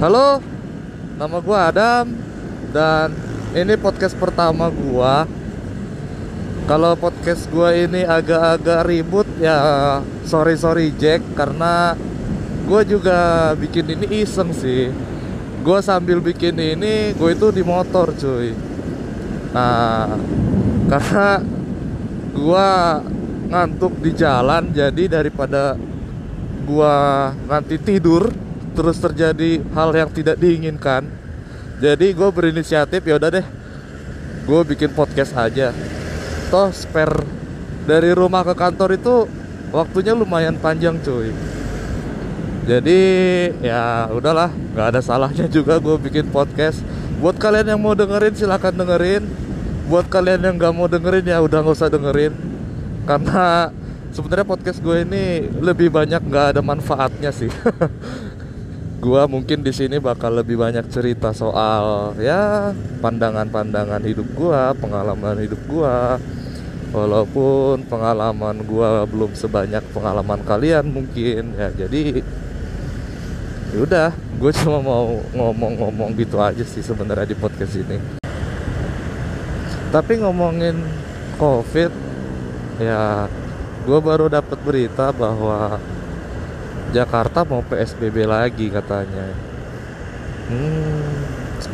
Halo, nama gua Adam dan ini podcast pertama gua. Kalau podcast gua ini agak-agak ribut ya sorry sorry Jack karena gua juga bikin ini iseng sih. Gua sambil bikin ini, gue itu di motor cuy. Nah, karena gua ngantuk di jalan jadi daripada gua nanti tidur terus terjadi hal yang tidak diinginkan. Jadi gue berinisiatif ya udah deh. Gue bikin podcast aja. Toh spare dari rumah ke kantor itu waktunya lumayan panjang cuy. Jadi ya udahlah nggak ada salahnya juga gue bikin podcast. Buat kalian yang mau dengerin silahkan dengerin. Buat kalian yang nggak mau dengerin ya udah nggak usah dengerin. Karena sebenarnya podcast gue ini lebih banyak nggak ada manfaatnya sih gua mungkin di sini bakal lebih banyak cerita soal ya pandangan-pandangan hidup gua, pengalaman hidup gua. Walaupun pengalaman gua belum sebanyak pengalaman kalian mungkin ya. Jadi yaudah, gue cuma mau ngomong-ngomong gitu aja sih sebenarnya di podcast ini. Tapi ngomongin COVID ya gue baru dapat berita bahwa Jakarta mau PSBB lagi katanya. Hmm,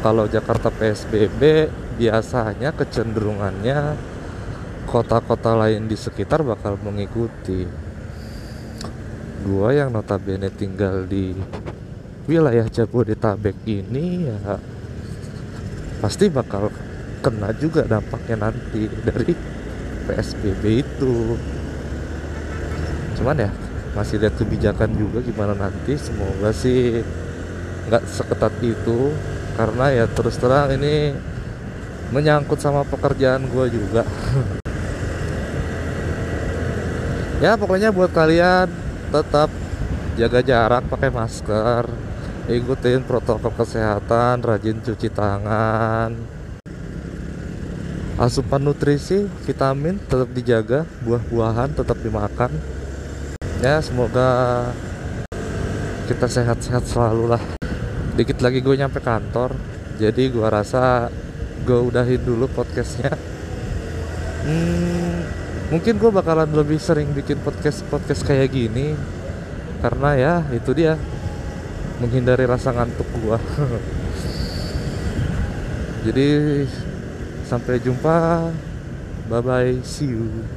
kalau Jakarta PSBB biasanya kecenderungannya kota-kota lain di sekitar bakal mengikuti. Gua yang notabene tinggal di wilayah Jabodetabek ini ya pasti bakal kena juga dampaknya nanti dari PSBB itu. Cuman ya masih lihat kebijakan juga gimana nanti. Semoga sih nggak seketat itu. Karena ya terus terang ini menyangkut sama pekerjaan gue juga. Ya pokoknya buat kalian tetap jaga jarak pakai masker ikutin protokol kesehatan rajin cuci tangan. Asupan nutrisi vitamin tetap dijaga buah-buahan tetap dimakan ya semoga kita sehat-sehat selalu lah. Dikit lagi gue nyampe kantor jadi gue rasa gue udahin dulu podcastnya. Hmm, mungkin gue bakalan lebih sering bikin podcast podcast kayak gini karena ya itu dia. Menghindari rasa ngantuk gue jadi sampai jumpa. Bye bye see you